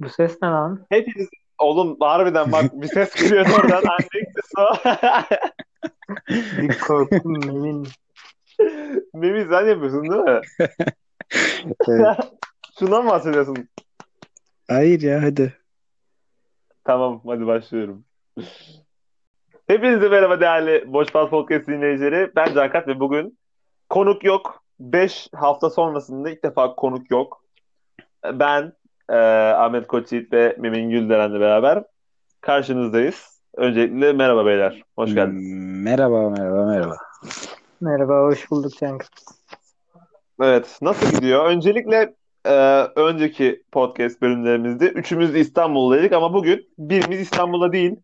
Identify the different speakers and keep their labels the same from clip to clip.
Speaker 1: Bu ses ne lan?
Speaker 2: Hepiniz oğlum harbiden bak bir ses geliyor oradan. Anne sesi o.
Speaker 1: Bir korktum emin.
Speaker 2: Memi sen yapıyorsun değil mi?
Speaker 3: Evet.
Speaker 2: Şundan mı bahsediyorsun?
Speaker 3: Hayır ya hadi.
Speaker 2: Tamam hadi başlıyorum. Hepinize merhaba değerli Boş Pas Podcast dinleyicileri. Ben Cankat ve bugün konuk yok. 5 hafta sonrasında ilk defa konuk yok. Ben e, Ahmet Koçyiğit ve Memin Gülderen'le beraber karşınızdayız. Öncelikle merhaba beyler. Hoş geldiniz.
Speaker 3: Merhaba merhaba merhaba.
Speaker 1: Merhaba, hoş bulduk Cenk.
Speaker 2: Evet, nasıl gidiyor? Öncelikle e, önceki podcast bölümlerimizde üçümüz de İstanbul'daydık ama bugün birimiz İstanbul'da değil.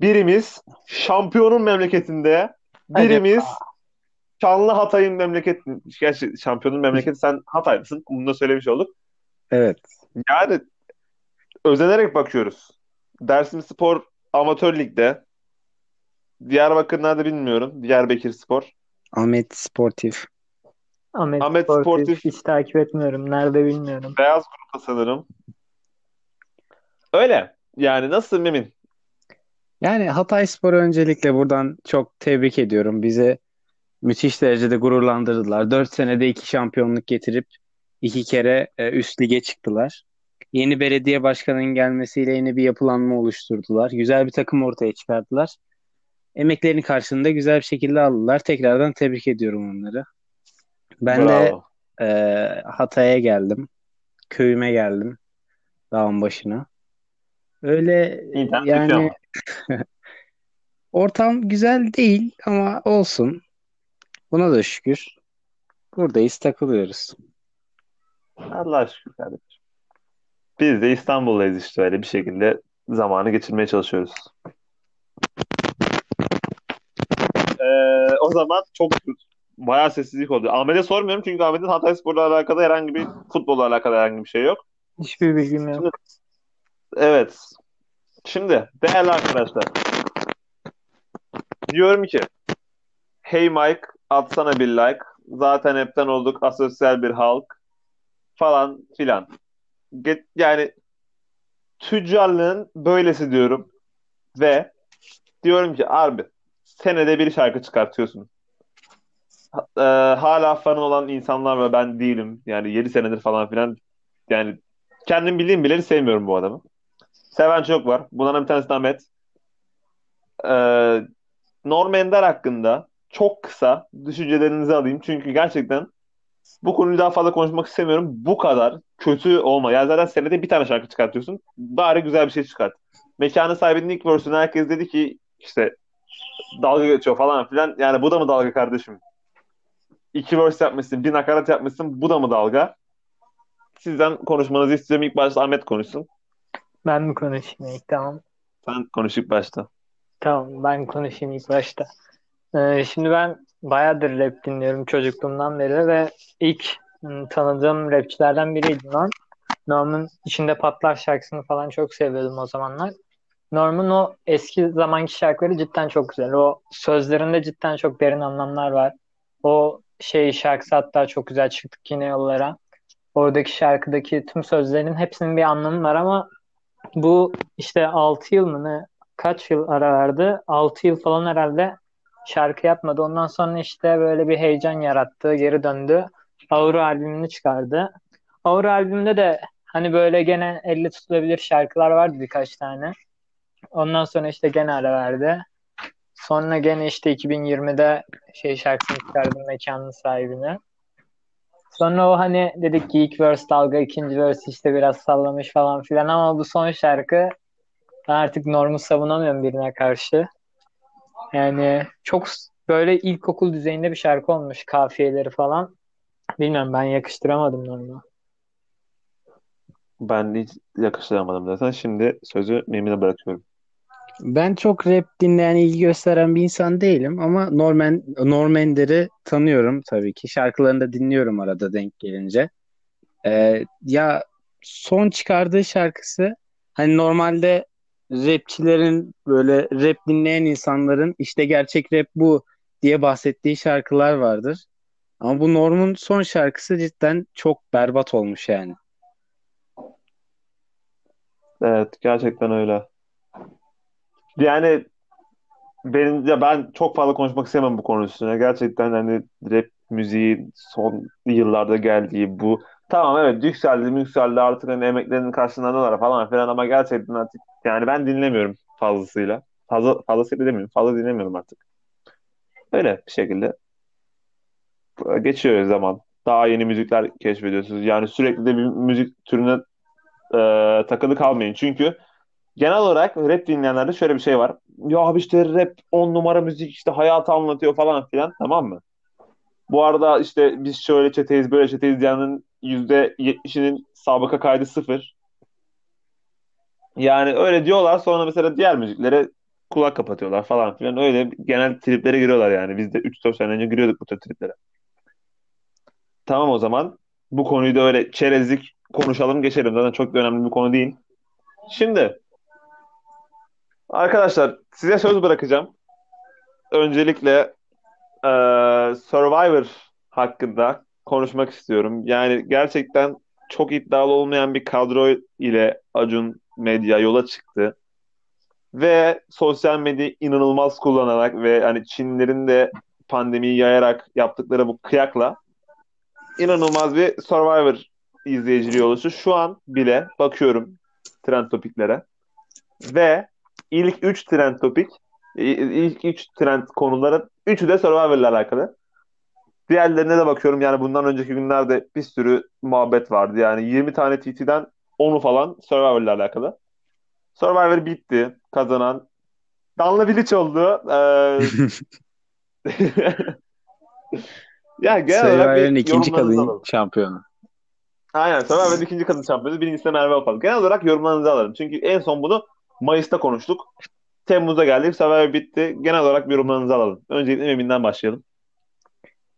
Speaker 2: Birimiz şampiyonun memleketinde, birimiz Şanlı Hatay'ın memleketi. Gerçi şampiyonun memleketi sen Hatay'lısın. Bunu da söylemiş olduk.
Speaker 3: Evet.
Speaker 2: Yani özenerek bakıyoruz. Dersim Spor Amatör Lig'de. Diyarbakır nerede bilmiyorum. Diyarbakır Spor.
Speaker 3: Ahmet Sportif.
Speaker 1: Ahmet,
Speaker 2: Ahmet
Speaker 1: Sportif,
Speaker 2: Sportif.
Speaker 1: hiç takip etmiyorum. Nerede bilmiyorum.
Speaker 2: Beyaz grupta sanırım. Öyle. Yani nasıl Memin?
Speaker 3: Yani Hatay Spor'u öncelikle buradan çok tebrik ediyorum. Bize müthiş derecede gururlandırdılar. 4 senede 2 şampiyonluk getirip 2 kere e, üst lige çıktılar. Yeni belediye başkanının gelmesiyle yeni bir yapılanma oluşturdular. Güzel bir takım ortaya çıkardılar. Emeklerinin karşılığında güzel bir şekilde aldılar. Tekrardan tebrik ediyorum onları. Ben de
Speaker 2: Bravo.
Speaker 3: e, Hatay'a geldim. Köyüme geldim. Dağın başına. Öyle
Speaker 2: İnternet
Speaker 3: yani... ortam güzel değil ama olsun. Buna da şükür. Buradayız, takılıyoruz.
Speaker 2: Allah şükür kardeşim. Biz de İstanbul'dayız işte öyle bir şekilde zamanı geçirmeye çalışıyoruz. Ee, o zaman çok bayağı sessizlik oldu. Ahmet'e sormuyorum çünkü Ahmet'in Hatayspor'la alakalı herhangi bir futbolla alakalı herhangi bir şey yok.
Speaker 1: Hiçbir bilgim yok.
Speaker 2: Evet. Şimdi değerli arkadaşlar. Diyorum ki Hey Mike atsana bir like. Zaten hepten olduk asosyal bir halk falan filan. Yani tüccarlığın böylesi diyorum. Ve diyorum ki abi senede bir şarkı çıkartıyorsun. E, hala fanı olan insanlar ve ben değilim. Yani 7 senedir falan filan. Yani kendim bildiğim bileli sevmiyorum bu adamı. Seven çok var. Bunların bir tanesi Ahmet. Ee, Norm Ender hakkında çok kısa düşüncelerinizi alayım. Çünkü gerçekten bu konuyu daha fazla konuşmak istemiyorum. Bu kadar kötü olma. Ya zaten senede bir tane şarkı çıkartıyorsun. Bari güzel bir şey çıkart. Mekanın sahibinin ilk verse'ünü herkes dedi ki işte dalga geçiyor falan filan. Yani bu da mı dalga kardeşim? İki verse yapmışsın, bir nakarat yapmışsın. Bu da mı dalga? Sizden konuşmanızı istiyorum. İlk başta Ahmet konuşsun.
Speaker 1: Ben mi konuşayım ilk? Tamam.
Speaker 2: Sen konuş ilk başta.
Speaker 1: Tamam, ben konuşayım ilk başta. Ee, şimdi ben bayağıdır rap dinliyorum çocukluğumdan beri ve ilk ım, tanıdığım rapçilerden biriydi Norm. Norm'un içinde patlar şarkısını falan çok seviyordum o zamanlar. Norm'un o eski zamanki şarkıları cidden çok güzel. O sözlerinde cidden çok derin anlamlar var. O şey şarkısı hatta çok güzel çıktık yine yollara. Oradaki şarkıdaki tüm sözlerin hepsinin bir anlamı var ama bu işte 6 yıl mı ne kaç yıl ara verdi? 6 yıl falan herhalde şarkı yapmadı. Ondan sonra işte böyle bir heyecan yarattı. Geri döndü. Aura albümünü çıkardı. Aura albümünde de hani böyle gene elle tutulabilir şarkılar vardı birkaç tane. Ondan sonra işte gene ara verdi. Sonra gene işte 2020'de şey şarkısını çıkardı mekanın sahibine. Sonra o hani dedik ki ilk verse dalga, ikinci verse işte biraz sallamış falan filan ama bu son şarkı ben artık normu savunamıyorum birine karşı. Yani çok böyle ilkokul düzeyinde bir şarkı olmuş kafiyeleri falan. Bilmiyorum ben yakıştıramadım normu.
Speaker 2: Ben hiç yakıştıramadım zaten. Şimdi sözü Memin'e bırakıyorum.
Speaker 3: Ben çok rap dinleyen, ilgi gösteren bir insan değilim ama Norman, Norm Ender'i tanıyorum tabii ki. Şarkılarını da dinliyorum arada denk gelince. Ee, ya son çıkardığı şarkısı hani normalde rapçilerin böyle rap dinleyen insanların işte gerçek rap bu diye bahsettiği şarkılar vardır. Ama bu Norm'un son şarkısı cidden çok berbat olmuş yani.
Speaker 2: Evet gerçekten öyle. Yani benim ya ben çok fazla konuşmak istemem bu konu üstüne. Gerçekten hani rap müziği son yıllarda geldiği bu tamam evet yükseldi yükseldi artık hani emeklerinin karşılığındalar falan filan ama gerçekten artık yani ben dinlemiyorum fazlasıyla. Fazla fazlasıyla demiyorum. Fazla dinlemiyorum artık. Öyle bir şekilde geçiyor zaman. Daha yeni müzikler keşfediyorsunuz. Yani sürekli de bir müzik türüne e, takılı kalmayın. Çünkü genel olarak rap dinleyenlerde şöyle bir şey var. Ya abi işte rap on numara müzik işte hayatı anlatıyor falan filan tamam mı? Bu arada işte biz şöyle çeteyiz böyle çeteyiz diyenin %70'inin sabıka kaydı sıfır. Yani öyle diyorlar sonra mesela diğer müziklere kulak kapatıyorlar falan filan. Öyle genel triplere giriyorlar yani. Biz de 3-4 sene önce giriyorduk bu tür triplere. Tamam o zaman. Bu konuyu da öyle çerezlik konuşalım geçelim. Zaten çok da önemli bir konu değil. Şimdi arkadaşlar size söz bırakacağım. Öncelikle e, Survivor hakkında konuşmak istiyorum. Yani gerçekten çok iddialı olmayan bir kadro ile Acun Medya yola çıktı. Ve sosyal medya inanılmaz kullanarak ve hani Çinlerin de pandemiyi yayarak yaptıkları bu kıyakla inanılmaz bir Survivor izleyiciliği oluştu. Şu an bile bakıyorum trend topiklere ve ilk 3 trend topik ilk 3 trend konuların 3'ü de Survivor ile alakalı. Diğerlerine de bakıyorum yani bundan önceki günlerde bir sürü muhabbet vardı. Yani 20 tane TT'den 10'u falan Survivor ile alakalı. Survivor bitti. Kazanan Danla Bilic oldu. Ee...
Speaker 3: ya genel bir ikinci kadın alalım. şampiyonu.
Speaker 2: Aynen Survivor ikinci kadın şampiyonu. Birincisi de Merve Opal. Genel olarak yorumlarınızı alırım. Çünkü en son bunu Mayıs'ta konuştuk. Temmuz'a geldik. Survivor bitti. Genel olarak yorumlarınızı alalım. Öncelikle Emin'den başlayalım.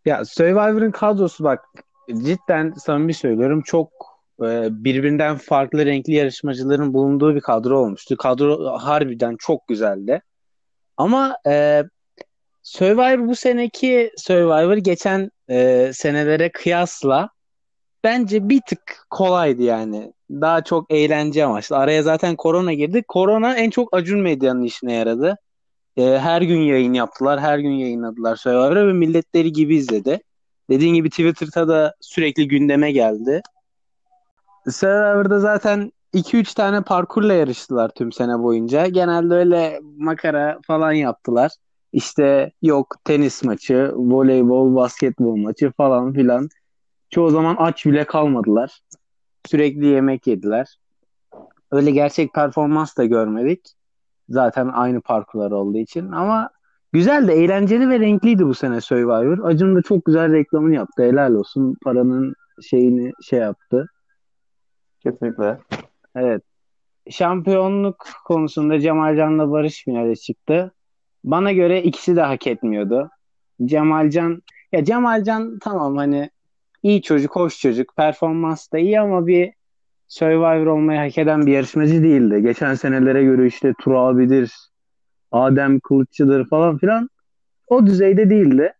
Speaker 3: Ya Survivor'ın kadrosu bak cidden samimi söylüyorum çok e, birbirinden farklı renkli yarışmacıların bulunduğu bir kadro olmuştu. Kadro harbiden çok güzeldi. Ama e, Survivor bu seneki Survivor geçen e, senelere kıyasla bence bir tık kolaydı yani. Daha çok eğlence amaçlı. Araya zaten korona girdi. Korona en çok Acun Medya'nın işine yaradı. Ee, her gün yayın yaptılar. Her gün yayınladılar Survivor'ı ve milletleri gibi izledi. Dediğin gibi Twitter'da da sürekli gündeme geldi. Survivor'da zaten 2-3 tane parkurla yarıştılar tüm sene boyunca. Genelde öyle makara falan yaptılar. İşte yok tenis maçı, voleybol, basketbol maçı falan filan. Çoğu zaman aç bile kalmadılar. Sürekli yemek yediler. Öyle gerçek performans da görmedik. Zaten aynı parkurlar olduğu için ama güzel de eğlenceli ve renkliydi bu sene Survivor. Acun da çok güzel reklamını yaptı. Helal olsun. Paranın şeyini şey yaptı.
Speaker 2: Kesinlikle.
Speaker 3: Evet. Şampiyonluk konusunda Cemalcan'la Barış finale çıktı. Bana göre ikisi de hak etmiyordu. Cemalcan ya Cemalcan tamam hani iyi çocuk, hoş çocuk. Performans da iyi ama bir Survivor olmayı hak eden bir yarışmacı değildi. Geçen senelere göre işte Tur abidir, Adem Kılıççıdır falan filan o düzeyde değildi.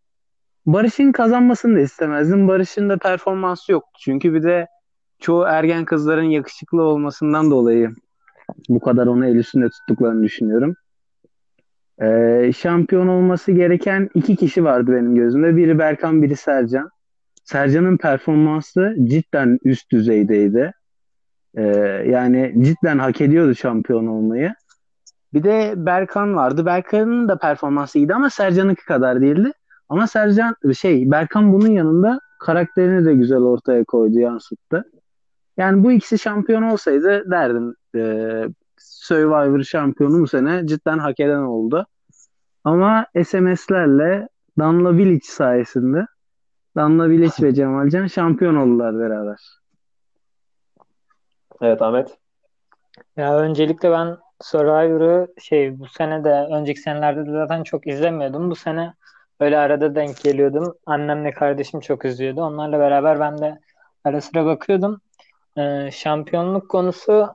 Speaker 3: Barış'ın kazanmasını da istemezdim. Barış'ın da performansı yok. Çünkü bir de çoğu ergen kızların yakışıklı olmasından dolayı bu kadar onu el üstünde tuttuklarını düşünüyorum. Ee, şampiyon olması gereken iki kişi vardı benim gözümde. Biri Berkan, biri Sercan. Sercan'ın performansı cidden üst düzeydeydi. Ee, yani cidden hak ediyordu şampiyon olmayı. Bir de Berkan vardı. Berkan'ın da performansı iyiydi ama Sercan'ınki kadar değildi. Ama Sercan şey Berkan bunun yanında karakterini de güzel ortaya koydu, yansıttı. Yani bu ikisi şampiyon olsaydı derdim e, Survivor şampiyonu bu sene cidden hak eden oldu. Ama SMS'lerle Danla Village sayesinde Danla Village ve Cemalcan şampiyon oldular beraber.
Speaker 2: Evet Ahmet.
Speaker 1: Ya öncelikle ben Survivor'ı şey bu sene de önceki senelerde de zaten çok izlemiyordum. Bu sene öyle arada denk geliyordum. Annemle kardeşim çok izliyordu. Onlarla beraber ben de ara sıra bakıyordum. Ee, şampiyonluk konusu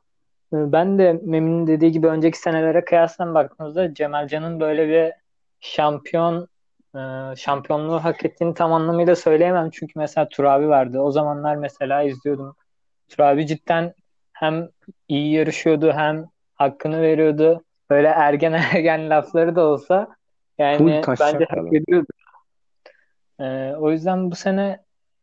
Speaker 1: e, ben de Memin'in dediği gibi önceki senelere kıyasla baktığımızda Cemalcan'ın böyle bir şampiyon e, şampiyonluğu hak ettiğini tam anlamıyla söyleyemem. Çünkü mesela Turabi vardı. O zamanlar mesela izliyordum. Turabi cidden hem iyi yarışıyordu hem hakkını veriyordu. Böyle ergen ergen lafları da olsa yani bence hak ediyordu. Ee, o yüzden bu sene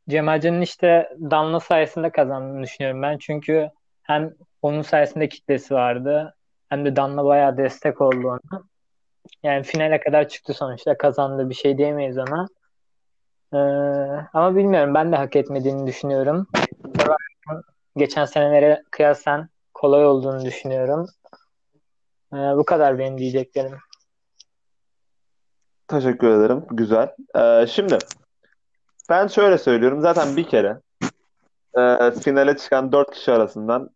Speaker 1: Cemalcan'ın işte Danla sayesinde kazandığını düşünüyorum ben. Çünkü hem onun sayesinde kitlesi vardı hem de Danla bayağı destek oldu ona. Yani finale kadar çıktı sonuçta. Kazandı bir şey diyemeyiz ona. Ee, ama bilmiyorum. Ben de hak etmediğini düşünüyorum. Geçen senelere kıyasen kolay olduğunu düşünüyorum. Ee, bu kadar benim diyeceklerim.
Speaker 2: Teşekkür ederim. Güzel. Ee, şimdi ben şöyle söylüyorum. Zaten bir kere e, finale çıkan dört kişi arasından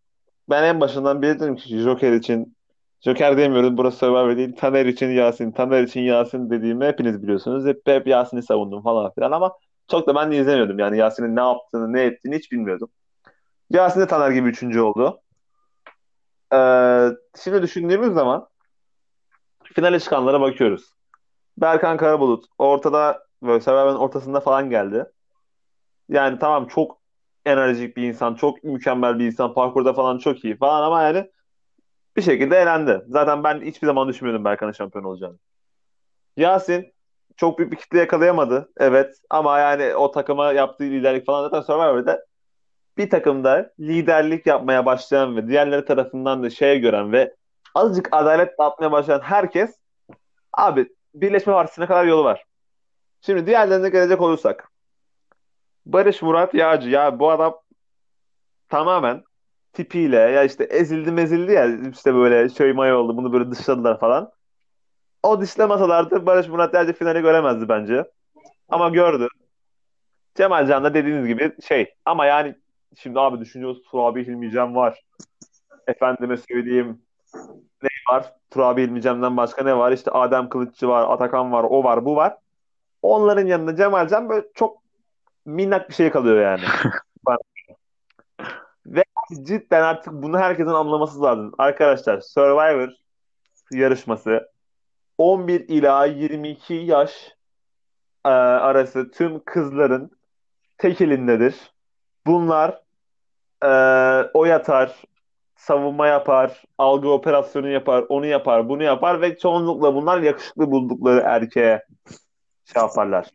Speaker 2: ben en başından beri dedim ki Joker için Joker demiyorum. Burası Survivor değil. Taner için Yasin. Taner için Yasin dediğimi hepiniz biliyorsunuz. Hep, hep Yasin'i savundum falan filan ama çok da ben de izlemiyordum. Yani Yasin'in ne yaptığını, ne ettiğini hiç bilmiyordum. Yasin de Taner gibi üçüncü oldu. Ee, şimdi düşündüğümüz zaman finale çıkanlara bakıyoruz. Berkan Karabulut ortada böyle Survivor'ın ortasında falan geldi. Yani tamam çok enerjik bir insan, çok mükemmel bir insan, parkurda falan çok iyi falan ama yani bir şekilde elendi. Zaten ben hiçbir zaman düşünmüyordum Berkan'ın şampiyon olacağını. Yasin çok büyük bir kitle yakalayamadı. Evet ama yani o takıma yaptığı liderlik falan zaten Survivor'da bir takımda liderlik yapmaya başlayan ve diğerleri tarafından da şeye gören ve azıcık adalet dağıtmaya başlayan herkes abi Birleşme Partisi'ne kadar yolu var. Şimdi diğerlerine gelecek olursak Barış Murat Yağcı ya bu adam tamamen tipiyle ya işte ezildi mezildi ya işte böyle şey may oldu bunu böyle dışladılar falan. O dışlamasalardı Barış Murat Yağcı finali göremezdi bence. Ama gördü. Cemal Can da dediğiniz gibi şey ama yani şimdi abi düşünüyoruz Turabi Hilmi Cem var. Efendime söyleyeyim ne var? Turabi Hilmi başka ne var? İşte Adem Kılıççı var, Atakan var, o var, bu var. Onların yanında Cemal Can böyle çok minnak bir şey kalıyor yani. Cidden artık bunu herkesin anlaması lazım. Arkadaşlar Survivor yarışması 11 ila 22 yaş e, arası tüm kızların tek elindedir. Bunlar e, oy atar, savunma yapar, algı operasyonu yapar, onu yapar, bunu yapar ve çoğunlukla bunlar yakışıklı buldukları erkeğe şey yaparlar.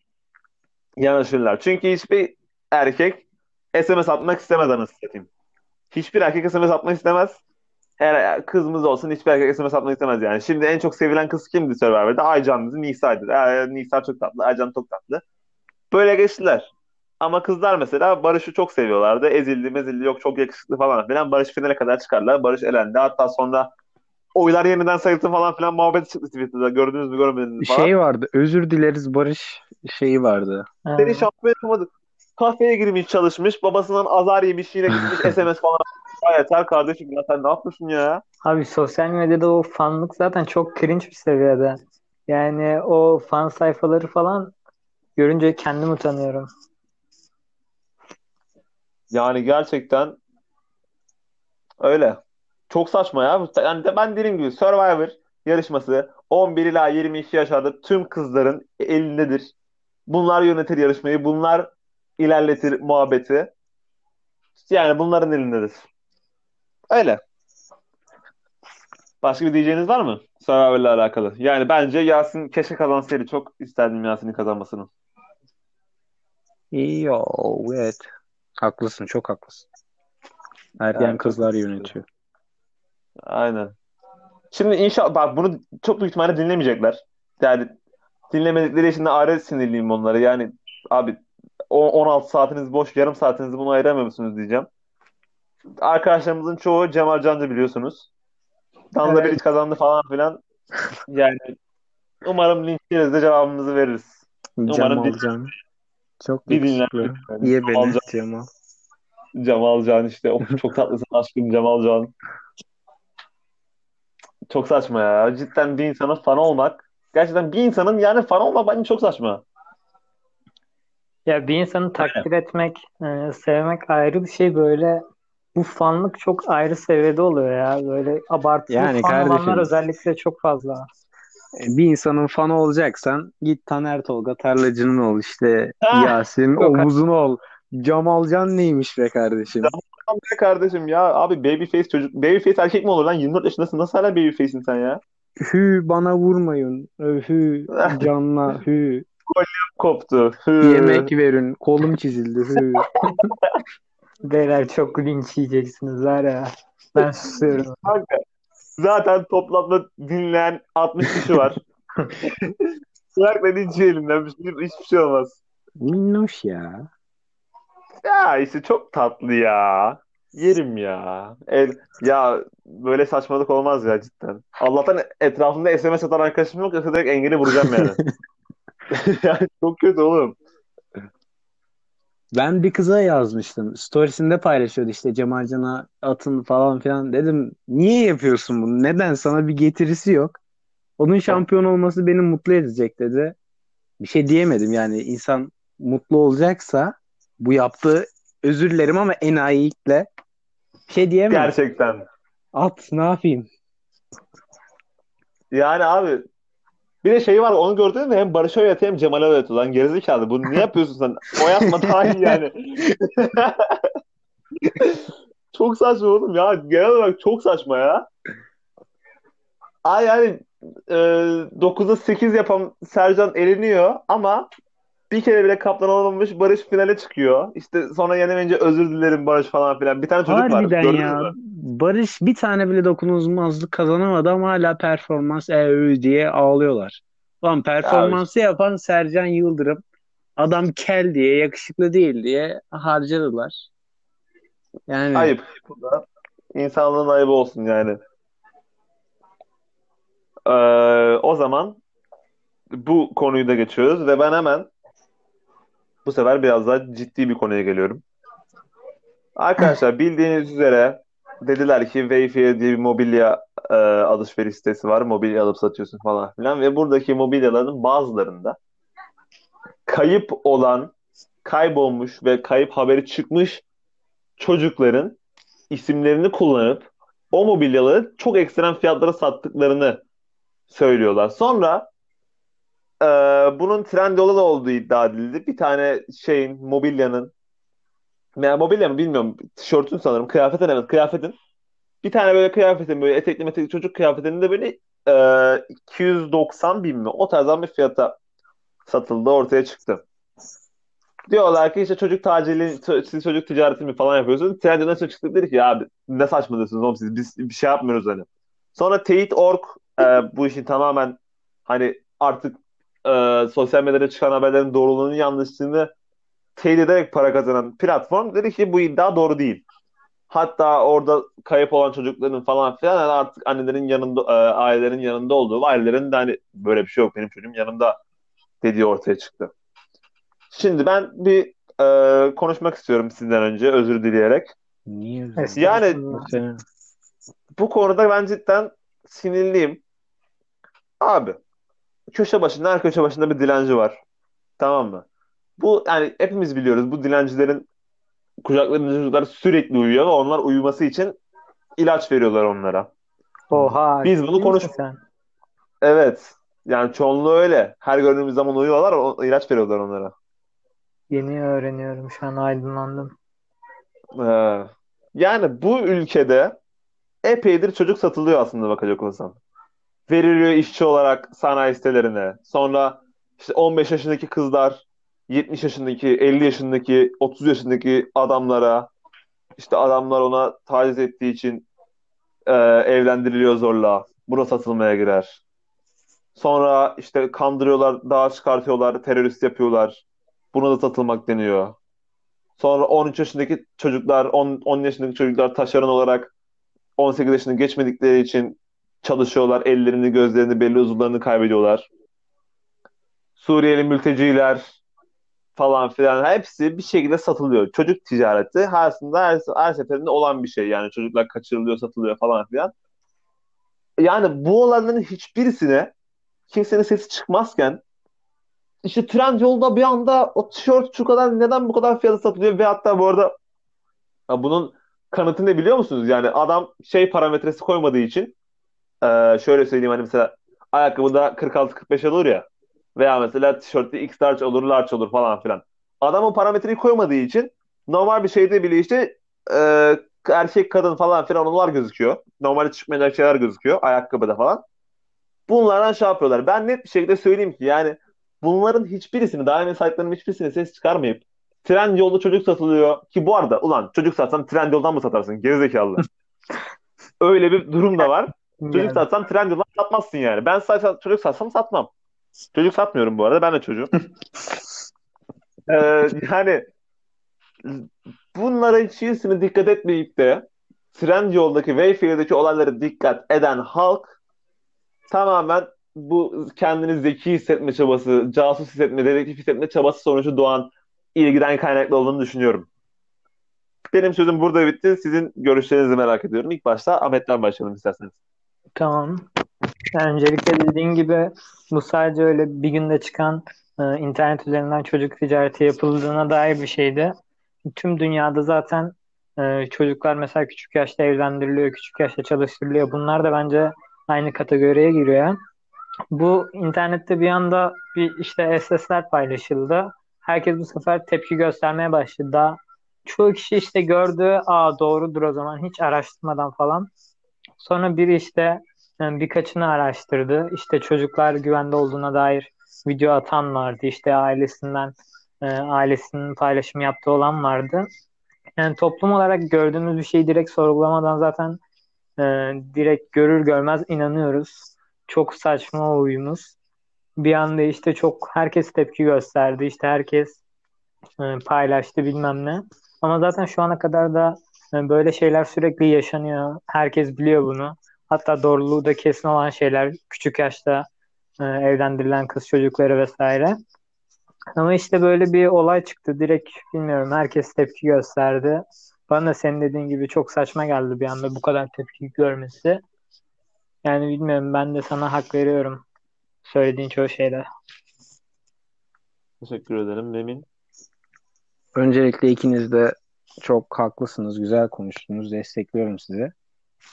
Speaker 2: Yanaşırlar. Çünkü hiçbir erkek SMS atmak istemez anasını satayım. Hiçbir erkek SMS atmak istemez. Her kızımız olsun hiçbir erkek SMS atmak istemez yani. Şimdi en çok sevilen kız kimdi Survivor'da? Aycan'dı, Nisa'ydı. Ee, Nisa çok tatlı, Aycan çok tatlı. Böyle geçtiler. Ama kızlar mesela Barış'ı çok seviyorlardı. Ezildi, mezildi, yok çok yakışıklı falan filan. Barış finale kadar çıkarlar. Barış elendi. Hatta sonra oylar yeniden sayıldı falan filan muhabbet çıktı Twitter'da. Gördünüz mü görmediniz mi falan.
Speaker 3: Şey vardı. Özür dileriz Barış şeyi vardı.
Speaker 2: Seni şampiyon yapamadık. Kafeye girmiş çalışmış. Babasından azar yemiş yine gitmiş SMS falan. Ya yeter kardeşim ya sen ne yapıyorsun ya?
Speaker 1: Abi sosyal medyada o fanlık zaten çok cringe bir seviyede. Yani o fan sayfaları falan görünce kendim utanıyorum.
Speaker 2: Yani gerçekten öyle. Çok saçma ya. Yani de ben dediğim gibi Survivor yarışması 11 ila 22 yaş arasında tüm kızların elindedir. Bunlar yönetir yarışmayı. Bunlar ilerletir muhabbeti. Yani bunların elindedir. Öyle. Başka bir diyeceğiniz var mı? Survivor'la alakalı. Yani bence Yasin keşke kazansaydı. Çok isterdim Yasin'in kazanmasını.
Speaker 3: Yo, evet. Haklısın, çok haklısın. Ergen
Speaker 2: Yani
Speaker 3: kızlar yönetiyor.
Speaker 2: Aynen. Şimdi inşallah bak bunu çok büyük ihtimalle dinlemeyecekler. Yani dinlemedikleri için de ayrı sinirliyim onlara. Yani abi 16 saatiniz boş, yarım saatinizi buna ayıramıyorsunuz diyeceğim. Arkadaşlarımızın çoğu Cemal Cancı biliyorsunuz. Danla
Speaker 1: Evet.
Speaker 2: Bilic kazandı falan filan. Yani umarım linç yeriz de cevabımızı veririz. Umarım bir-
Speaker 3: Cemalcan. Çok
Speaker 2: bir dinlendik. Yani.
Speaker 3: Ye beni Cemal.
Speaker 2: Cemal Can işte. Of, çok tatlısın aşkım Cemal Can. Çok saçma ya. Cidden bir insanın fan olmak. Gerçekten bir insanın yani fan olmak bence çok saçma.
Speaker 1: Ya bir insanı takdir etmek, e, sevmek ayrı bir şey böyle. Bu fanlık çok ayrı seviyede oluyor ya. Böyle abartılı
Speaker 3: Yani
Speaker 1: fan olanlar
Speaker 3: kardeşim.
Speaker 1: özellikle çok fazla.
Speaker 3: Bir insanın fanı olacaksan git Taner Tolga Tarlacı'nın ol işte
Speaker 2: Ha!
Speaker 3: Yasin
Speaker 1: Yok,
Speaker 3: Omuz'un ol. Cemalcan neymiş be kardeşim?
Speaker 2: be kardeşim ya. Abi babyface çocuk. Babyface erkek mi olur lan? 24 yaşındasın. Nasıl hala babyface'in sen ya?
Speaker 3: Hü bana vurmayın. Hü canla hü.
Speaker 2: Koptu. Hı.
Speaker 3: Yemek verin. Kolum çizildi. Hü.
Speaker 1: Beyler çok linç yiyeceksiniz var ya. Ben susuyorum.
Speaker 2: Kanka, zaten toplamda dinleyen 60 kişi var. Bırak da linç elinden. Bir şey, hiçbir şey olmaz.
Speaker 3: Minnoş ya.
Speaker 2: Ya işte çok tatlı ya. Yerim ya. El, ya böyle saçmalık olmaz ya cidden. Allah'tan etrafımda SMS atan arkadaşım yok. Yoksa direkt engeli vuracağım yani. yani çok kötü oğlum.
Speaker 3: Ben bir kıza yazmıştım. Storiesinde paylaşıyordu işte Cemalcan'a atın falan filan. Dedim niye yapıyorsun bunu? Neden? Sana bir getirisi yok. Onun şampiyon olması beni mutlu edecek dedi. Bir şey diyemedim yani insan mutlu olacaksa bu yaptığı özür dilerim ama enayilikle bir şey diyemem.
Speaker 2: Gerçekten.
Speaker 3: At ne yapayım?
Speaker 2: Yani abi bir de şey var onu gördün mü hem Barış'a öğretiyor hem Cemal'e öğretiyor. Lan gerizekalı bunu niye yapıyorsun sen? O yapma daha iyi yani. çok saçma oğlum ya. Genel olarak çok saçma ya. Ay yani e, 9'da 8 yapan Sercan eleniyor ama bir kere bile kaptan olamamış Barış finale çıkıyor. İşte sonra yenemeyince özür dilerim Barış falan filan. Bir tane çocuk var.
Speaker 3: Harbiden
Speaker 2: Gördünüz
Speaker 3: ya.
Speaker 2: mü?
Speaker 3: Barış bir tane bile dokunulmazlık kazanamadı ama hala performans ee diye ağlıyorlar. Lan performansı yapan Sercan Yıldırım adam kel diye yakışıklı değil diye harcadılar. Yani
Speaker 2: Ayıp. Bu da insanlığın ayıbı olsun yani. Ee, o zaman bu konuyu da geçiyoruz ve ben hemen bu sefer biraz daha ciddi bir konuya geliyorum. Arkadaşlar bildiğiniz üzere dediler ki Wayfair diye bir mobilya e, alışveriş sitesi var. Mobilya alıp satıyorsun falan filan ve buradaki mobilyaların bazılarında kayıp olan, kaybolmuş ve kayıp haberi çıkmış çocukların isimlerini kullanıp o mobilyaları çok ekstrem fiyatlara sattıklarını söylüyorlar. Sonra e, bunun Trendyol'da da olduğu iddia edildi. Bir tane şeyin, mobilyanın yani mobilya mı bilmiyorum. Tişörtün sanırım. Kıyafetin evet. Kıyafetin. Bir tane böyle kıyafetin böyle etekli metekli çocuk kıyafetinin de böyle e, 290 bin mi? O tarzdan bir fiyata satıldı ortaya çıktı. Diyorlar ki işte çocuk tacili, siz çocuk ticareti mi falan yapıyorsunuz. Trendyol nasıl çıktı dedi ki ya ne saçmalıyorsunuz oğlum siz biz bir şey yapmıyoruz hani. Sonra Teyit.org e, bu işin tamamen hani artık e, sosyal medyada çıkan haberlerin doğruluğunu yanlışlığını teyit ederek para kazanan platform dedi ki bu iddia doğru değil. Hatta orada kayıp olan çocukların falan filan yani artık annelerin yanında, e, ailelerin yanında olduğu, ailelerin de hani böyle bir şey yok benim çocuğum yanımda dediği ortaya çıktı. Şimdi ben bir e, konuşmak istiyorum sizden önce özür dileyerek.
Speaker 3: niye
Speaker 1: Evet.
Speaker 2: Yani bu konuda ben cidden sinirliyim. Abi köşe başında her köşe başında bir dilenci var. Tamam mı? Bu yani hepimiz biliyoruz bu dilencilerin kucaklarında çocuklar sürekli uyuyor ve onlar uyuması için ilaç veriyorlar onlara.
Speaker 1: Oha.
Speaker 2: Biz bunu konuş-? Evet. Yani çoğunluğu öyle. Her gördüğümüz zaman uyuyorlar, o, ilaç veriyorlar onlara.
Speaker 1: Yeni öğreniyorum şu an aydınlandım.
Speaker 2: Ee, yani bu ülkede epeydir çocuk satılıyor aslında bakacak olsan. Veriliyor işçi olarak sanayi sitelerine. Sonra işte 15 yaşındaki kızlar 70 yaşındaki, 50 yaşındaki, 30 yaşındaki adamlara işte adamlar ona taciz ettiği için e, evlendiriliyor zorla. Buna satılmaya girer. Sonra işte kandırıyorlar, dağa çıkartıyorlar, terörist yapıyorlar. Buna da satılmak deniyor. Sonra 13 yaşındaki çocuklar, 10, 10 yaşındaki çocuklar taşeron olarak 18 yaşını geçmedikleri için çalışıyorlar. Ellerini, gözlerini, belli uzuvlarını kaybediyorlar. Suriyeli mülteciler falan filan hepsi bir şekilde satılıyor. Çocuk ticareti aslında her, her seferinde olan bir şey. Yani çocuklar kaçırılıyor, satılıyor falan filan. Yani bu olanların hiçbirisine kimsenin sesi çıkmazken işte Trendyol'da bir anda o tişört şu kadar neden bu kadar fiyata satılıyor ve hatta bu arada bunun kanıtı ne biliyor musunuz? Yani adam şey parametresi koymadığı için e, şöyle söyleyeyim hani mesela ayakkabıda 46-45 olur ya veya mesela tişörtte X large olur, large olur falan filan. Adam o parametreyi koymadığı için normal bir şeyde bile işte e, erkek kadın falan filan onlar gözüküyor. Normalde çıkmayacak şeyler gözüküyor. Ayakkabıda falan. Bunlardan şey yapıyorlar. Ben net bir şekilde söyleyeyim ki yani bunların hiçbirisini, daimi saytlarının hiçbirisini ses çıkarmayıp trend yolda çocuk satılıyor ki bu arada ulan çocuk satsan trend yoldan mı satarsın? Gerizekalı. Öyle bir durum da var. Çocuk
Speaker 1: Yani.
Speaker 2: satsan trend yoldan satmazsın yani. Ben sadece çocuk satsam satmam. Çocuk satmıyorum bu arada. Ben de çocuğum. Ee, yani bunlara hiçbirisine dikkat etmeyip de Trendyol'daki Wayfair'deki olaylara dikkat eden halk tamamen bu kendini zeki hissetme çabası, casus hissetme, dedektif hissetme çabası sonucu doğan ilgiden kaynaklı olduğunu düşünüyorum. Benim sözüm burada bitti. Sizin görüşlerinizi merak ediyorum. İlk başta Ahmet'ten başlayalım isterseniz.
Speaker 1: Tamam. Yani öncelikle dediğin gibi bu sadece öyle bir günde çıkan e, internet üzerinden çocuk ticareti yapıldığına dair bir şeydi. Tüm dünyada zaten e, çocuklar mesela küçük yaşta evlendiriliyor, küçük yaşta çalıştırılıyor. Bunlar da bence aynı kategoriye giriyor. Bu internette bir anda bir işte SS'ler paylaşıldı. Herkes bu sefer tepki göstermeye başladı. Daha çoğu kişi işte gördü, aa doğrudur o zaman hiç araştırmadan falan. Sonra biri işte yani birkaçını araştırdı. İşte çocuklar güvende olduğuna dair video atan vardı. İşte ailesinden e, ailesinin paylaşım yaptığı olan vardı. Yani toplum olarak gördüğümüz bir şeyi direkt sorgulamadan zaten e, direkt görür görmez inanıyoruz. Çok saçma o huyumuz. Bir anda işte çok herkes tepki gösterdi. İşte herkes e, paylaştı bilmem ne. Ama zaten şu ana kadar da e, böyle şeyler sürekli yaşanıyor. Herkes biliyor bunu. Hatta doğruluğu da kesin olan şeyler küçük yaşta e, evlendirilen kız çocukları vesaire. Ama işte böyle bir olay çıktı. Direkt bilmiyorum herkes tepki gösterdi. Bana da senin dediğin gibi çok saçma geldi bir anda bu kadar tepki görmesi. Yani bilmiyorum ben de sana hak veriyorum söylediğin çoğu şeyde.
Speaker 2: Teşekkür ederim Memin.
Speaker 3: Öncelikle ikiniz de çok haklısınız. Güzel konuştunuz. Destekliyorum sizi.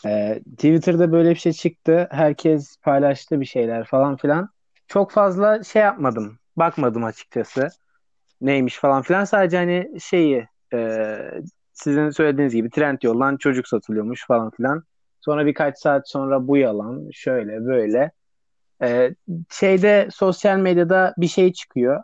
Speaker 3: Ee, Twitter'da böyle bir şey çıktı. Herkes paylaştı bir şeyler falan filan. Çok fazla şey yapmadım. Bakmadım açıkçası. Neymiş falan filan. Sadece hani şeyi e, sizin söylediğiniz gibi Trendyol'dan çocuk satılıyormuş falan filan. Sonra birkaç saat sonra bu yalan. Şöyle böyle. Ee, şeyde sosyal medyada bir şey çıkıyor.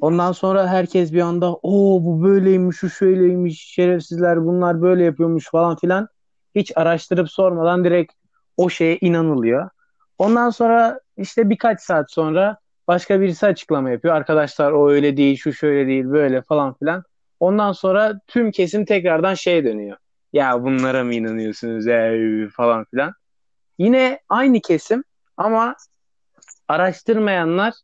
Speaker 3: Ondan sonra herkes bir anda o bu böyleymiş, şu şöyleymiş, şerefsizler bunlar böyle yapıyormuş falan filan. Hiç araştırıp sormadan direkt o şeye inanılıyor. Ondan sonra işte birkaç saat sonra başka birisi açıklama yapıyor. Arkadaşlar o öyle değil, şu şöyle değil, böyle falan filan. Ondan sonra tüm kesim tekrardan şey dönüyor. Ya bunlara mı inanıyorsunuz ey, falan filan. Yine aynı kesim ama araştırmayanlar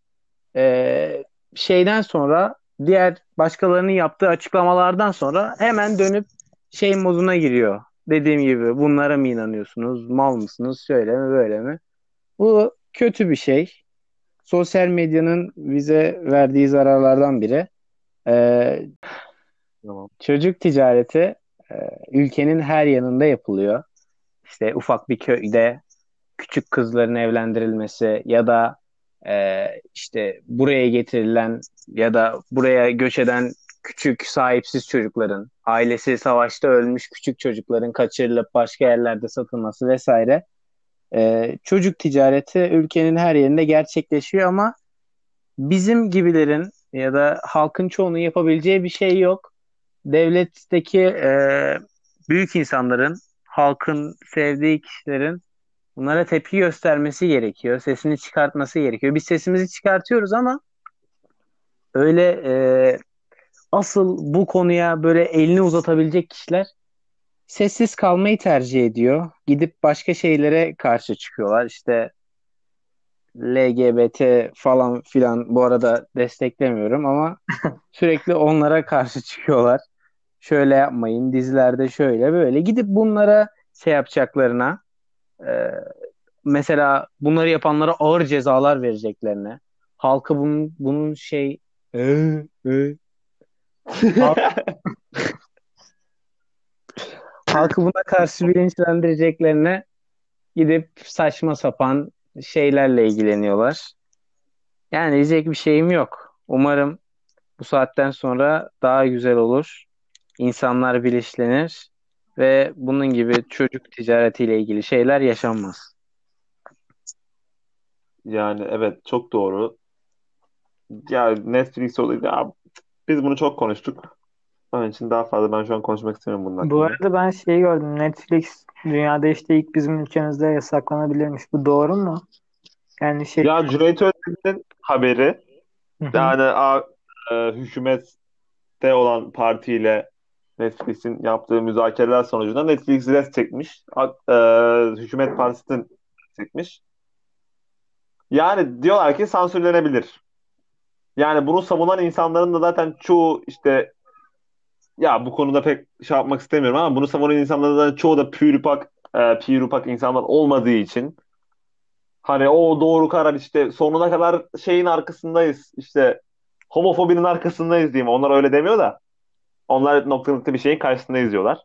Speaker 3: şeyden sonra diğer başkalarının yaptığı açıklamalardan sonra hemen dönüp şey moduna giriyor. Dediğim gibi bunlara mı inanıyorsunuz? Mal mısınız? Şöyle mi böyle mi? Bu kötü bir şey. Sosyal medyanın bize verdiği zararlardan biri. Ee,
Speaker 2: Tamam.
Speaker 3: çocuk ticareti e, ülkenin her yanında yapılıyor. İşte ufak bir köyde küçük kızların evlendirilmesi ya da e, işte buraya getirilen ya da buraya göç eden küçük sahipsiz çocukların, ailesi savaşta ölmüş küçük çocukların kaçırılıp başka yerlerde satılması vesaire. E, çocuk ticareti ülkenin her yerinde gerçekleşiyor ama bizim gibilerin ya da halkın çoğunun yapabileceği bir şey yok. Devletteki e, büyük insanların, halkın sevdiği kişilerin bunlara tepki göstermesi gerekiyor. Sesini çıkartması gerekiyor. Biz sesimizi çıkartıyoruz ama öyle e, asıl bu konuya böyle elini uzatabilecek kişiler sessiz kalmayı tercih ediyor. Gidip başka şeylere karşı çıkıyorlar. İşte LGBT falan filan bu arada desteklemiyorum ama sürekli onlara karşı çıkıyorlar. Şöyle yapmayın, dizilerde şöyle böyle. Gidip bunlara şey yapacaklarına e, mesela bunları yapanlara ağır cezalar vereceklerine halkı bunun, bunun şey e, e, halkı buna karşı bilinçlendireceklerine gidip saçma sapan şeylerle ilgileniyorlar. Yani diyecek bir şeyim yok. Umarım bu saatten sonra daha güzel olur. insanlar bilinçlenir ve bunun gibi çocuk ticaretiyle ilgili şeyler yaşanmaz.
Speaker 2: Yani evet çok doğru. Ya Netflix olayı ya, biz bunu çok konuştuk. Onun için daha fazla ben şu an konuşmak istemiyorum bunun
Speaker 1: Bu arada ben şeyi gördüm. Netflix dünyada işte ilk bizim ülkemizde yasaklanabilirmiş. Bu doğru mu? Yani şey
Speaker 2: Ya Cüneyt Özdemir'in haberi yani a, e, hükümette olan partiyle Netflix'in yaptığı müzakereler sonucunda Netflix res çekmiş. E, hükümet partisinden çekmiş. Yani diyorlar ki sansürlenebilir. Yani bunu savunan insanların da zaten çoğu işte ya bu konuda pek şey yapmak istemiyorum ama bunu savunan insanların da çoğu da pürüpak e, pürüpak insanlar olmadığı için hani o doğru karar işte sonuna kadar şeyin arkasındayız işte homofobinin arkasındayız diyeyim. Onlar öyle demiyor da onlar nokta nokta bir şeyin karşısındayız diyorlar.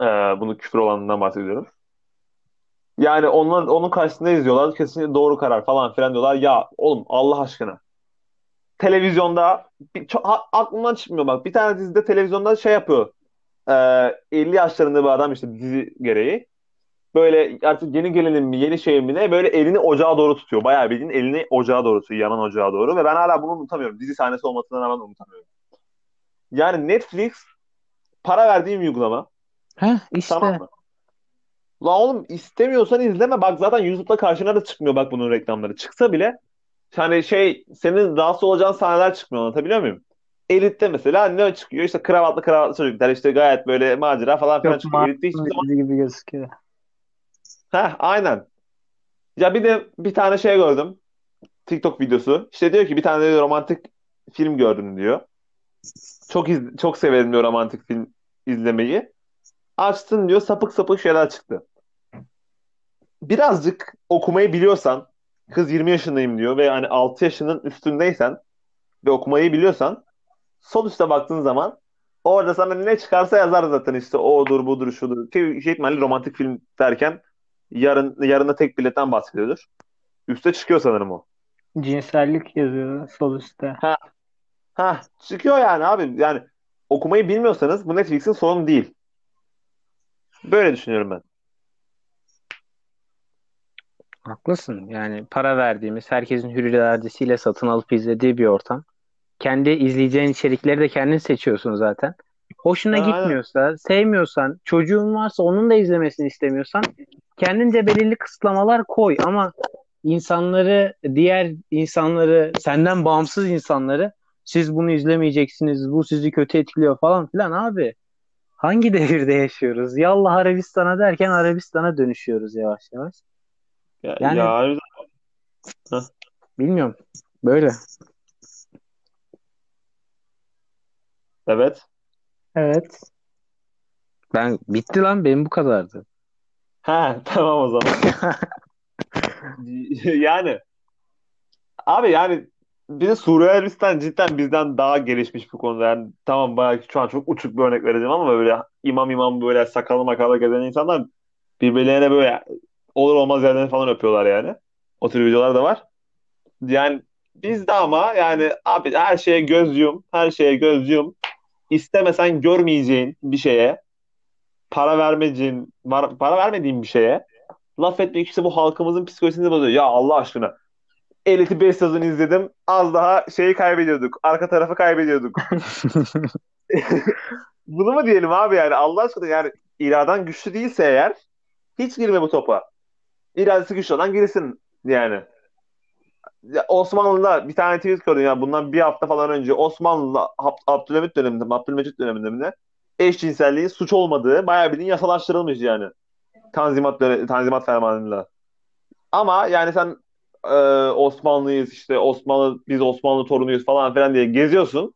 Speaker 2: E, bunu küfür olanından bahsediyorum. Yani onlar onun karşısındayız diyorlar. Kesinlikle doğru karar falan filan diyorlar. Ya oğlum Allah aşkına televizyonda bir, çok, a- aklımdan çıkmıyor bak. Bir tane dizide televizyonda şey yapıyor. Ee, 50 yaşlarında bir adam işte dizi gereği. Böyle artık yeni gelenin mi yeni şey mi ne böyle elini ocağa doğru tutuyor. Bayağı bildiğin elini ocağa doğru tutuyor. Yanan ocağa doğru. Ve ben hala bunu unutamıyorum. Dizi sahnesi olmasına rağmen unutamıyorum. Yani Netflix para verdiğim uygulama.
Speaker 3: Heh işte.
Speaker 2: Tamam mı? La oğlum istemiyorsan izleme. Bak zaten YouTube'da karşına da çıkmıyor bak bunun reklamları. Çıksa bile hani şey senin rahatsız olacağın sahneler çıkmıyor anlatabiliyor muyum? Elit'te mesela ne çıkıyor? İşte kravatlı kravatlı çocuklar işte gayet böyle macera falan filan çıkıyor. Elit'te hiçbir zaman...
Speaker 1: gibi gözüküyor.
Speaker 2: Heh aynen. Ya bir de bir tane şey gördüm. TikTok videosu. İşte diyor ki bir tane de romantik film gördüm diyor. Çok iz- çok severim diyor romantik film izlemeyi. Açtın diyor sapık sapık şeyler çıktı. Birazcık okumayı biliyorsan kız 20 yaşındayım diyor ve hani 6 yaşının üstündeysen ve okumayı biliyorsan sol üstte baktığın zaman orada sana ne çıkarsa yazar zaten işte odur budur şudur. Ki şey ihtimalle romantik film derken yarın yarına tek biletten bahsediyordur. Üste çıkıyor sanırım o.
Speaker 1: Cinsellik yazıyor sol üstte.
Speaker 2: Ha, ha çıkıyor yani abi. Yani okumayı bilmiyorsanız bu Netflix'in sorunu değil. Böyle düşünüyorum ben.
Speaker 3: Haklısın. Yani para verdiğimiz, herkesin hür iradesiyle satın alıp izlediği bir ortam. Kendi izleyeceğin içerikleri de kendin seçiyorsun zaten. Hoşuna
Speaker 2: Ha, aynen.
Speaker 3: gitmiyorsa, sevmiyorsan, çocuğun varsa onun da izlemesini istemiyorsan kendince belirli kısıtlamalar koy ama insanları, diğer insanları, senden bağımsız insanları siz bunu izlemeyeceksiniz, bu sizi kötü etkiliyor falan filan abi. Hangi devirde yaşıyoruz? Yallah Arabistan'a derken Arabistan'a dönüşüyoruz yavaş yavaş.
Speaker 2: Ya,
Speaker 3: Yani-
Speaker 2: ya.
Speaker 3: Bilmiyorum. Böyle.
Speaker 2: evet.
Speaker 1: Evet.
Speaker 3: Ben bitti lan benim bu kadardı.
Speaker 2: Ha tamam o zaman. Yani abi yani bir de Suriye Arabistan cidden bizden daha gelişmiş bu konuda. Yani tamam belki şu an çok uçuk bir örnek vereceğim ama böyle imam imam böyle sakallı makallı gezen insanlar birbirlerine böyle olur olmaz yerlerini falan öpüyorlar yani. O tür videolar da var. Yani bizde ama yani abi her şeye göz yum, her şeye göz yum. İstemesen görmeyeceğin bir şeye, para vermeyeceğin, para vermediğin bir şeye laf etmek işte bu halkımızın psikolojisini bozuyor. Ya Allah aşkına. Elite 5 sezonu izledim. Az daha şeyi kaybediyorduk. Arka tarafı kaybediyorduk. Bunu mu diyelim abi yani? Allah aşkına yani iraden güçlü değilse eğer hiç girme bu topa. İradesi güçlü olan girsin yani. Ya Osmanlı'da bir tane tweet gördüm ya bundan bir hafta falan önce Osmanlı'da Ab- Abdülhamit döneminde, Abdülmecit döneminde mi eşcinselliğin suç olmadığı bayağı bildiğin yasalaştırılmış yani. Tanzimat Tanzimat fermanıyla. Ama yani sen e, Osmanlıyız işte Osmanlı biz Osmanlı torunuyuz falan filan diye geziyorsun.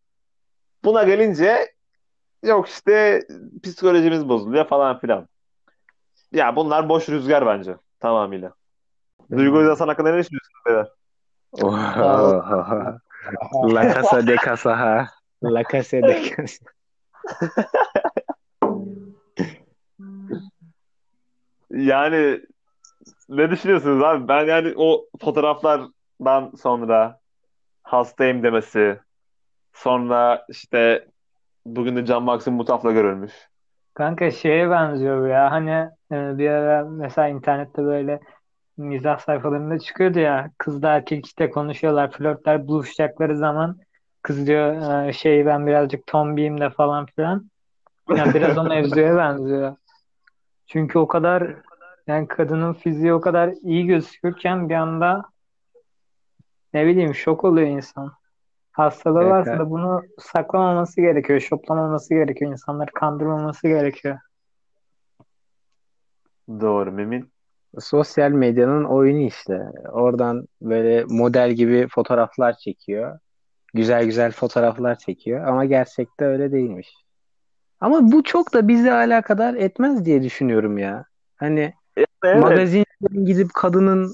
Speaker 2: Buna gelince yok işte psikolojimiz bozuluyor falan filan. Ya bunlar boş rüzgar bence tamamıyla. Duygu Özaslan hakkında ne düşünüyorsun beyler?
Speaker 3: La Casa de Casa ha. La Casa de Casa.
Speaker 2: Yani ne düşünüyorsunuz abi? Ben yani o fotoğraflardan sonra hastayım demesi, sonra işte Bugün de Can Maxim Mutaf'la görülmüş.
Speaker 1: Kanka şeye benziyor ya. Hani e, bir ara mesela internette böyle mizah sayfalarında çıkıyordu ya. Kızla erkek işte konuşuyorlar. Flörtler buluşacakları zaman kız diyor e, şey ben birazcık tombiyim de falan filan. Yani biraz o mevzuya benziyor. Çünkü o kadar yani kadının fiziği o kadar iyi gözükürken bir anda ne bileyim şok oluyor insan. Hastalığı
Speaker 3: Evet,
Speaker 1: varsa da bunu saklamaması gerekiyor. Şoplamaması gerekiyor. insanları kandırmaması gerekiyor.
Speaker 2: Doğru Memin.
Speaker 3: Sosyal medyanın oyunu işte. Oradan böyle model gibi fotoğraflar çekiyor. Güzel güzel fotoğraflar çekiyor ama gerçekte öyle değilmiş. Ama bu çok da bizi alakadar etmez diye düşünüyorum ya. Hani
Speaker 2: Evet.
Speaker 3: magazinlerin gidip kadının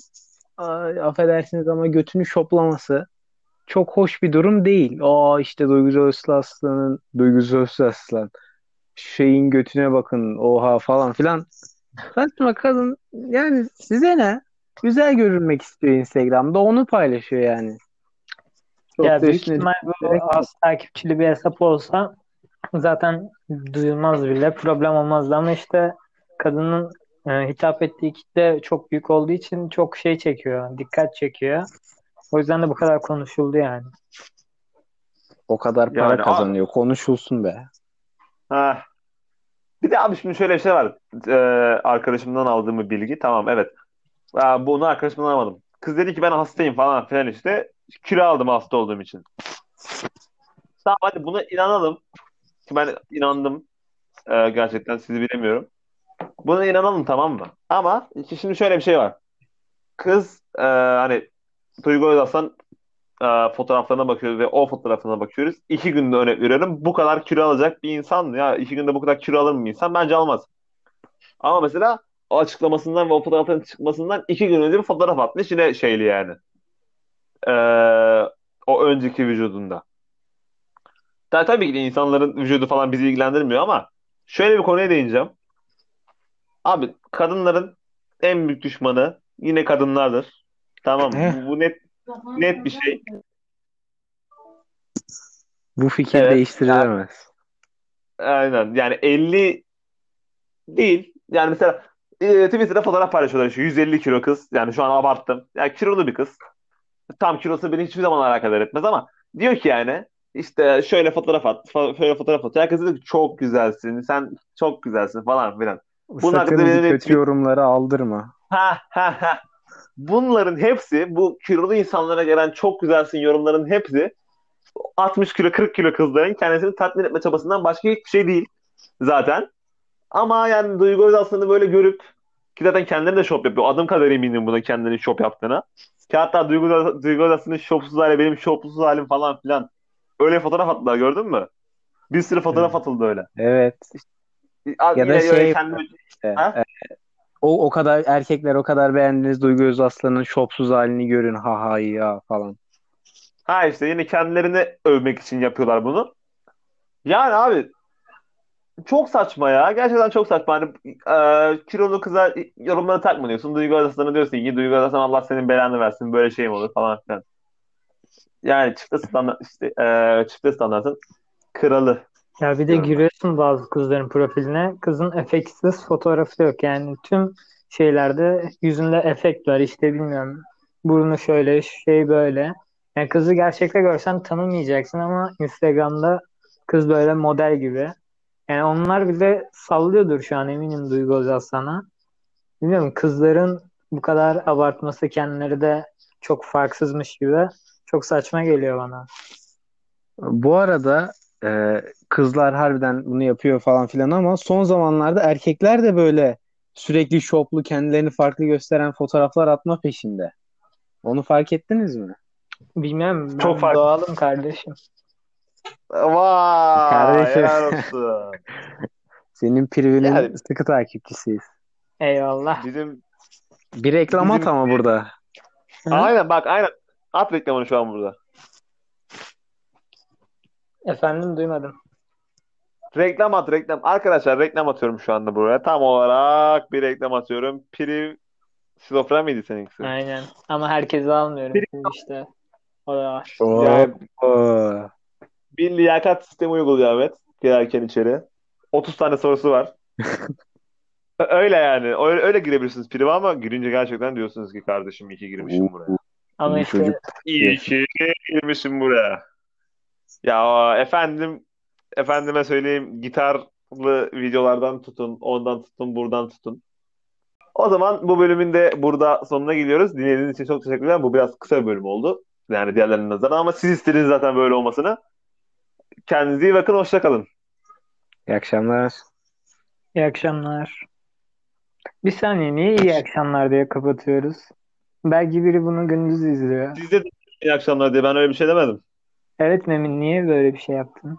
Speaker 3: ay, affedersiniz ama götünü şoplaması çok hoş bir durum değil. Aa işte Duygu Özaslı Aslan'ın Duygu Özaslı Aslan şeyin götüne bakın oha falan filan. Saçma kadın yani size ne? Güzel görünmek istiyor Instagram'da onu paylaşıyor yani. Çok
Speaker 1: Ya büyük ihtimal bu az takipçili bir hesap olsa zaten duyulmaz bile problem olmazdı ama işte kadının e, hitap ettiği kitle çok büyük olduğu için çok şey çekiyor, dikkat çekiyor. O yüzden de bu kadar konuşuldu yani.
Speaker 3: O kadar para
Speaker 2: Yani abi-
Speaker 3: kazanıyor. Konuşulsun be.
Speaker 2: Ha. Bir de abi şimdi şöyle bir şey var. Ee, arkadaşımdan aldığım bir bilgi. Tamam evet. Aa, bunu arkadaşımdan almadım. Kız dedi ki ben hastayım falan filan işte. Kilo aldım hasta olduğum için. Tamam hadi buna inanalım. Ki Ben inandım. Ee, gerçekten sizi bilemiyorum. Buna inanalım tamam mı? Ama şimdi şöyle bir şey var. Kız e, hani Duygu Özaslan e, fotoğraflarına bakıyoruz ve o fotoğrafına bakıyoruz. İki günde örnek veriyorum. Bu kadar kilo alacak bir insan mı? Ya iki günde bu kadar kilo alır mı bir insan? Bence almaz. Ama mesela o açıklamasından ve o fotoğrafların çıkmasından iki gün önce bir fotoğraf atmış. Yine şeyli yani. E, o önceki vücudunda. Tabii, tabii ki de insanların vücudu falan bizi ilgilendirmiyor ama şöyle bir konuya değineceğim. Abi kadınların en büyük düşmanı yine kadınlardır. Tamam mı? Bu, bu net net bir şey.
Speaker 3: Bu fikir
Speaker 2: Evet.
Speaker 3: değiştirilemez.
Speaker 2: Aynen. Yani 50 değil. Yani mesela e, Twitter'da fotoğraf paylaşıyorlar işte 150 kilo kız. Yani şu an abarttım. Yani kilolu bir kız. Tam kilosu beni hiçbir zaman alakadar etmez ama diyor ki yani işte şöyle fotoğraf at, fa- şöyle fotoğraf at. Herkes diyor ki çok güzelsin, sen çok güzelsin falan filan.
Speaker 3: Sakın kötü yorumları aldırma.
Speaker 2: Ha ha ha. Bunların hepsi bu kilolu insanlara gelen çok güzelsin yorumların hepsi 60 kilo 40 kilo kızların kendisini tatmin etme çabasından başka hiçbir şey değil zaten. Ama yani Duygu Özaslan'ı böyle görüp ki zaten kendileri de şop yapıyor. Adım kadar eminim buna kendini şop yaptığına. Ki hatta Duygu, Duygu Özaslan'ın şopsuz hali benim şopsuz halim falan filan. Öyle fotoğraf attılar gördün mü? Bir sürü fotoğraf atıldı öyle.
Speaker 3: Evet.
Speaker 2: A-
Speaker 3: Ya da
Speaker 2: yine
Speaker 3: şey- İşte,
Speaker 2: Ha?
Speaker 3: e, o o kadar erkekler o kadar beğendiniz Duygu Özaslan'ın şopsuz halini görün ha ha ya falan.
Speaker 2: Ha işte yine kendilerini övmek için yapıyorlar bunu. Yani abi çok saçma ya. Gerçekten çok saçma. Hani e, kilolu kıza yorumları takmıyorsun. Duygu Özaslan'a diyorsun ki Duygu Özaslan Allah senin belanı versin. Böyle şey mi olur falan filan. Yani çifte standart işte e, çifte standartın kralı.
Speaker 1: Ya bir de
Speaker 2: ben.
Speaker 1: giriyorsun bazı kızların profiline. Kızın efektsiz fotoğrafı yok. Yani tüm şeylerde yüzünde efekt var. İşte bilmiyorum. Burnu şöyle, şey böyle. Yani kızı gerçekte görsen tanımayacaksın ama Instagram'da kız böyle model gibi. Yani onlar bile sallıyordur şu an eminim Duygu Özaslan'a. Bilmiyorum kızların bu kadar abartması kendileri de çok farksızmış gibi. Çok saçma geliyor bana.
Speaker 3: Bu arada e, kızlar harbiden bunu yapıyor falan filan ama son zamanlarda erkekler de böyle sürekli şoplu kendilerini farklı gösteren fotoğraflar atma peşinde. Onu fark ettiniz mi?
Speaker 1: Bilmem ben
Speaker 2: Çok fark-
Speaker 1: doğalım kardeşim.
Speaker 2: Vay
Speaker 3: Kardeşim. Senin privinin
Speaker 2: Yani-
Speaker 3: sıkı takipçisiyiz.
Speaker 1: Eyvallah.
Speaker 2: Bizim
Speaker 3: Bir reklam at ama burada.
Speaker 2: Aynen bak aynen. At reklamını şu an burada.
Speaker 1: Efendim duymadım.
Speaker 2: Reklam at reklam. Arkadaşlar reklam atıyorum şu anda buraya. Tam olarak bir reklam atıyorum. Priv şizofren miydi seninkisi?
Speaker 1: Aynen. Ama herkesi almıyorum. Şimdi işte o da var.
Speaker 2: Yani bir liyakat sistemi uyguluyor Ahmet. girerken içeri. 30 tane sorusu var. Öyle yani. Öyle, öyle girebilirsiniz priva ama girince gerçekten diyorsunuz ki kardeşim iyi ki girmişim buraya.
Speaker 1: Ama işte.
Speaker 2: İyi ki girmişim buraya. Ya efendim efendime söyleyeyim gitarlı videolardan tutun, ondan tutun, buradan tutun. O zaman bu bölümün de burada sonuna geliyoruz. Dinlediğiniz için çok teşekkürler. Bu biraz kısa bir bölüm oldu. Yani diğerlerinin nazaran ama siz istediniz zaten böyle olmasını. Kendinize iyi bakın, hoşça kalın.
Speaker 3: İyi akşamlar.
Speaker 1: iyi akşamlar. Bir saniye niye iyi akşamlar diye kapatıyoruz? Belki biri bunu gündüz izliyor.
Speaker 2: Siz de iyi akşamlar diye ben öyle bir şey demedim.
Speaker 1: Evet Memin niye böyle bir şey yaptın?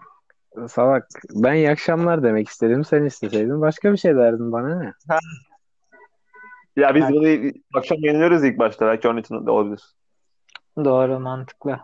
Speaker 3: Salak. Ben iyi akşamlar demek istedim. Sen isteseydin başka bir şey derdin bana ne?
Speaker 2: Ya biz
Speaker 1: Evet.
Speaker 2: bunu akşam yayınlıyoruz ilk başta. Belki onun için de olabilir.
Speaker 1: Doğru mantıklı.